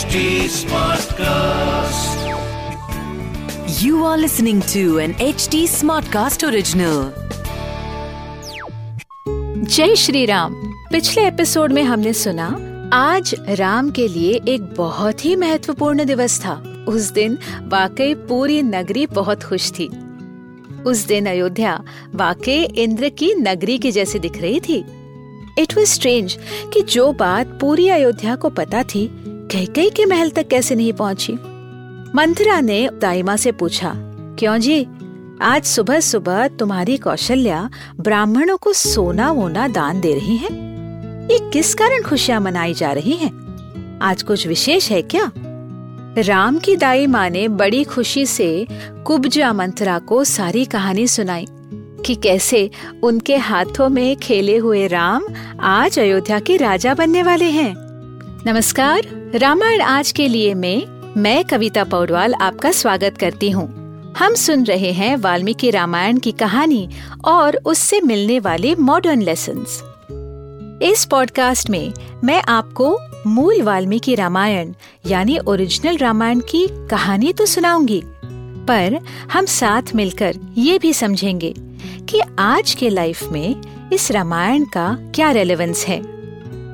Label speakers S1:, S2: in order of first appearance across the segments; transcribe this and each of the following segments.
S1: HD Smartcast.
S2: You are listening to an HD Smartcast original.
S3: जय श्री राम पिछले episode में हमने सुना, आज राम के लिए एक बहुत ही महत्वपूर्ण दिवस था उस दिन वाकई पूरी नगरी बहुत खुश थी उस दिन अयोध्या वाकई इंद्र की नगरी की जैसी दिख रही थी इट वॉज़ स्ट्रेंज कि जो बात पूरी अयोध्या को पता थी कैकई के महल तक कैसे नहीं पहुँची? मंथरा ने दाइमा से पूछा, क्यों जी? आज सुबह सुबह तुम्हारी कौशल्या ब्राह्मणों को सोना वोना दान दे रही है। ये किस कारण खुशियाँ मनाई जा रही हैं? आज कुछ विशेष है क्या? राम की दाई माँ ने बड़ी खुशी से कुब्जा मंथरा को सारी कहानी सुनाई, कि कैसे उनके हाथों में खेले हुए राम आज अयोध्या के राजा बनने वाले हैं। नमस्कार। रामायण आज के लिए में, मैं कविता पौडवाल आपका स्वागत करती हूँ। हम सुन रहे हैं वाल्मीकि रामायण की कहानी और उससे मिलने वाले मॉडर्न लेसन इस पॉडकास्ट में मैं आपको मूल वाल्मीकि रामायण, यानी ओरिजिनल रामायण की कहानी तो सुनाऊँगी, पर हम साथ मिलकर ये भी समझेंगे कि आज के लाइफ में इस रामायण का क्या रेलेवेंस है।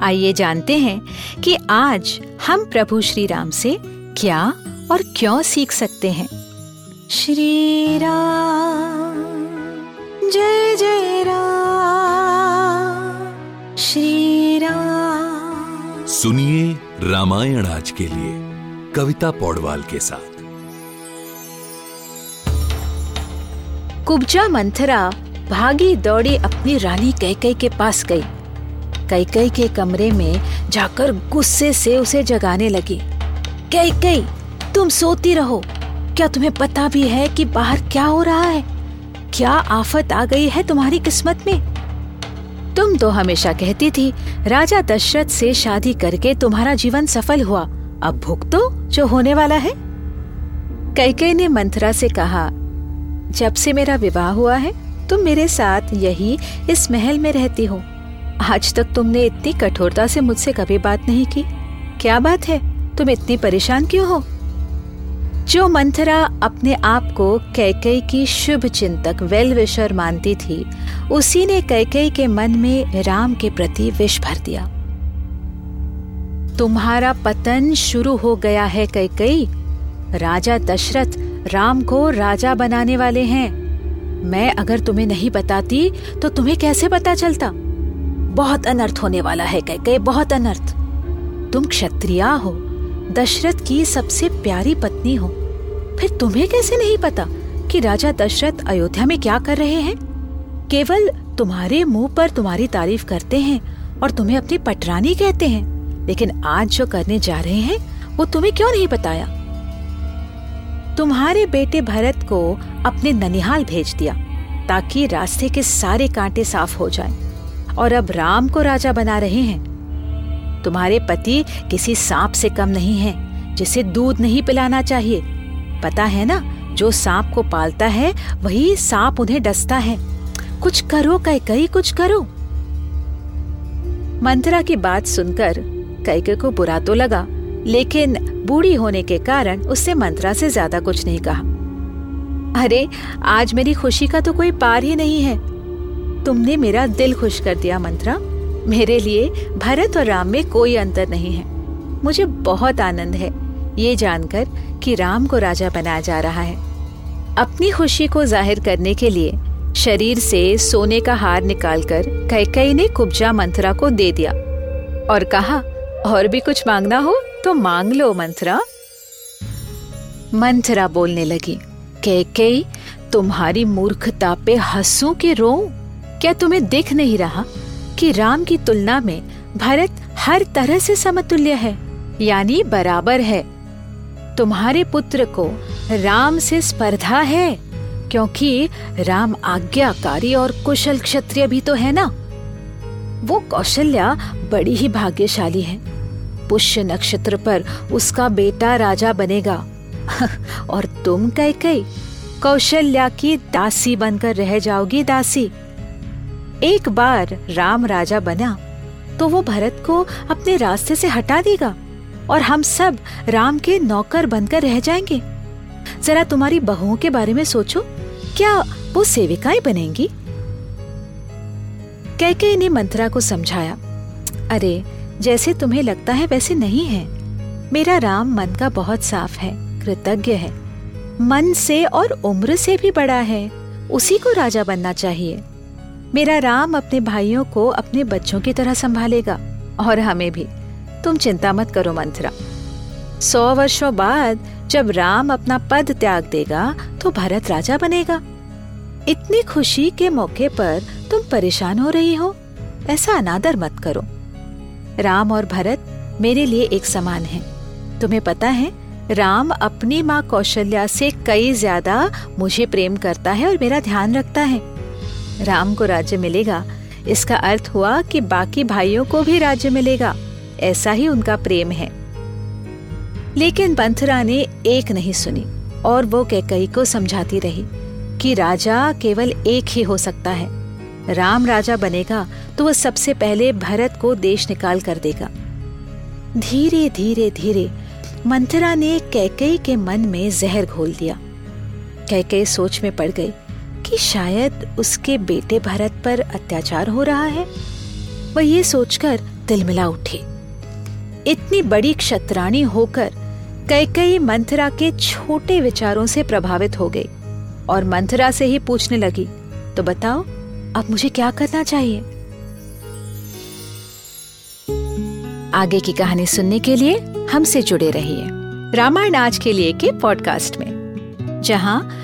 S3: आइए जानते हैं कि आज हम प्रभु श्री राम से क्या और क्यों सीख सकते हैं। श्री राम जय जय राम। श्री राम
S4: सुनिए रामायण आज के लिए कविता पौडवाल के साथ।
S3: कुब्जा मंथरा भागी दौड़ी अपनी रानी कैकई के पास गई। कैकई के कमरे में जाकर गुस्से से उसे जगाने लगी। कैकई, तुम सोती रहो। क्या तुम्हें पता भी है कि बाहर क्या हो रहा है? क्या आफत आ गई है तुम्हारी किस्मत में? तुम तो हमेशा कहती थी, राजा दशरथ से शादी करके तुम्हारा जीवन सफल हुआ। अब भुगतो जो होने वाला है। कैकई ने मंथरा से कहा, जब से मेरा विवाह हुआ है, तुम मेरे साथ यही इस महल में रहती हो। आज तक तुमने इतनी कठोरता से मुझसे कभी बात नहीं की। क्या बात है? तुम इतनी परेशान क्यों हो? जो मंथरा अपने आप को कैकई की शुभ चिंतक वेल विशर मानती थी, उसी ने कैकई के मन में राम के प्रति विष भर दिया। तुम्हारा पतन शुरू हो गया है कैकई। राजा दशरथ राम को राजा बनाने वाले हैं। मैं अगर तुम्हें नहीं बताती तो तुम्हें कैसे पता चलता? बहुत अनर्थ होने वाला है, कह बहुत अनर्थ। तुम क्षत्रिया हो, दशरथ की सबसे प्यारी पत्नी हो। फिर तुम्हें कैसे नहीं पता कि राजा दशरथ अयोध्या में क्या कर रहे हैं? केवल तुम्हारे मुँह पर तुम्हारी तारीफ़ करते हैं और तुम्हें अपनी पटरानी कहते हैं। लेकिन आज जो करने जा रहे हैं, वो तुम्हें क्यों नहीं बताया? तुम्हारे बेटे भरत को अपने ननिहाल भेज दिया, ताकि रास्ते के सारे कांटे साफ़ हो जाएँ। और अब राम को राजा बना रहे हैं। तुम्हारे पति किसी सांप से कम नहीं है, जिसे दूध नहीं पिलाना चाहिए। पता है ना, जो सांप को पालता है, वही सांप उन्हें डसता है। कुछ करो कई कुछ करो। मंत्रा की बात सुनकर कई को बुरा तो लगा, लेकिन बूढ़ी होने के कारण उससे मंत्रा से ज़्यादा कुछ नहीं कहा। अरे, आज मेरी खुशी का तो कोई पार ही नहीं है। तुमने मेरा दिल खुश कर दिया, मंत्रा। मेरे लिए भरत और राम में कोई अंतर नहीं है। मुझे बहुत आनंद है ये जानकर कि राम को राजा बनाया जा रहा है। अपनी खुशी को ज़ाहिर करने के लिए शरीर से सोने का हार निकालकर कैकई ने कुब्जा मंथरा को दे दिया और कहा, और भी कुछ मांगना हो तो मांग लो मंथरा मंथरा बोलने लगी कैकई तुम्हारी मूर्खता पे हंसू के रो क्या तुम्हें दिख नहीं रहा कि राम की तुलना में भरत हर तरह से समतुल्य है, यानी बराबर है? तुम्हारे पुत्र को राम से स्पर्धा है, क्योंकि राम आज्ञाकारी और कुशल क्षत्रिय भी तो है ना? वो कौशल्या बड़ी ही भाग्यशाली है। पुष्य नक्षत्र पर उसका बेटा राजा बनेगा। और तुम कह कई कौशल्या की दासी बनकर रह जाओगी दासी। एक बार राम राजा बना तो वो भरत को अपने रास्ते से हटा देगा और हम सब राम के नौकर बनकर रह जाएँगे। जरा तुम्हारी बहुओं के बारे में सोचो, क्या वो सेविकाएँ बनेंगी? कैके ने मंत्रा को समझाया, अरे, जैसे तुम्हें लगता है वैसे नहीं है। मेरा राम मन का बहुत साफ़ है, कृतज्ञ है। मन से और उम्र से भी बड़ा है, उसी को राजा बनना चाहिए। मेरा राम अपने भाइयों को अपने बच्चों की तरह संभालेगा, और हमें भी। तुम चिंता मत करो, मंथरा। सौ वर्षों बाद जब राम अपना पद त्याग देगा तो भरत राजा बनेगा। इतनी खुशी के मौके पर तुम परेशान हो रही हो। ऐसा अनादर मत करो। राम और भरत मेरे लिए एक समान है। तुम्हें पता है, राम अपनी माँ कौशल्या से कई ज़्यादा मुझे प्रेम करता है और मेरा ध्यान रखता है। राम को राज्य मिलेगा। इसका अर्थ हुआ कि बाकी भाइयों को भी राज्य मिलेगा। ऐसा ही उनका प्रेम है। लेकिन बंथरा ने एक नहीं सुनी और वो कैकई को समझाती रही कि राजा केवल एक ही हो सकता है। राम राजा बनेगा तो वह सबसे पहले भरत को देश निकाल कर देगा। धीरे धीरे धीरे मंथरा ने कैकई के मन में जहर घोल दिया। कैकई सोच में पड़ गई कि शायद उसके बेटे भरत पर अत्याचार हो रहा है। वह ये सोचकर तिलमिला उठी। इतनी बड़ी क्षत्राणी होकर कैकई मंथरा के छोटे विचारों से प्रभावित हो गई और मंथरा से ही पूछने लगी तो बताओ, अब मुझे क्या करना चाहिए? आगे की कहानी सुनने के लिए हमसे जुड़े रहिए रामायण आज के लिए के पॉडकास्ट में, जहाँ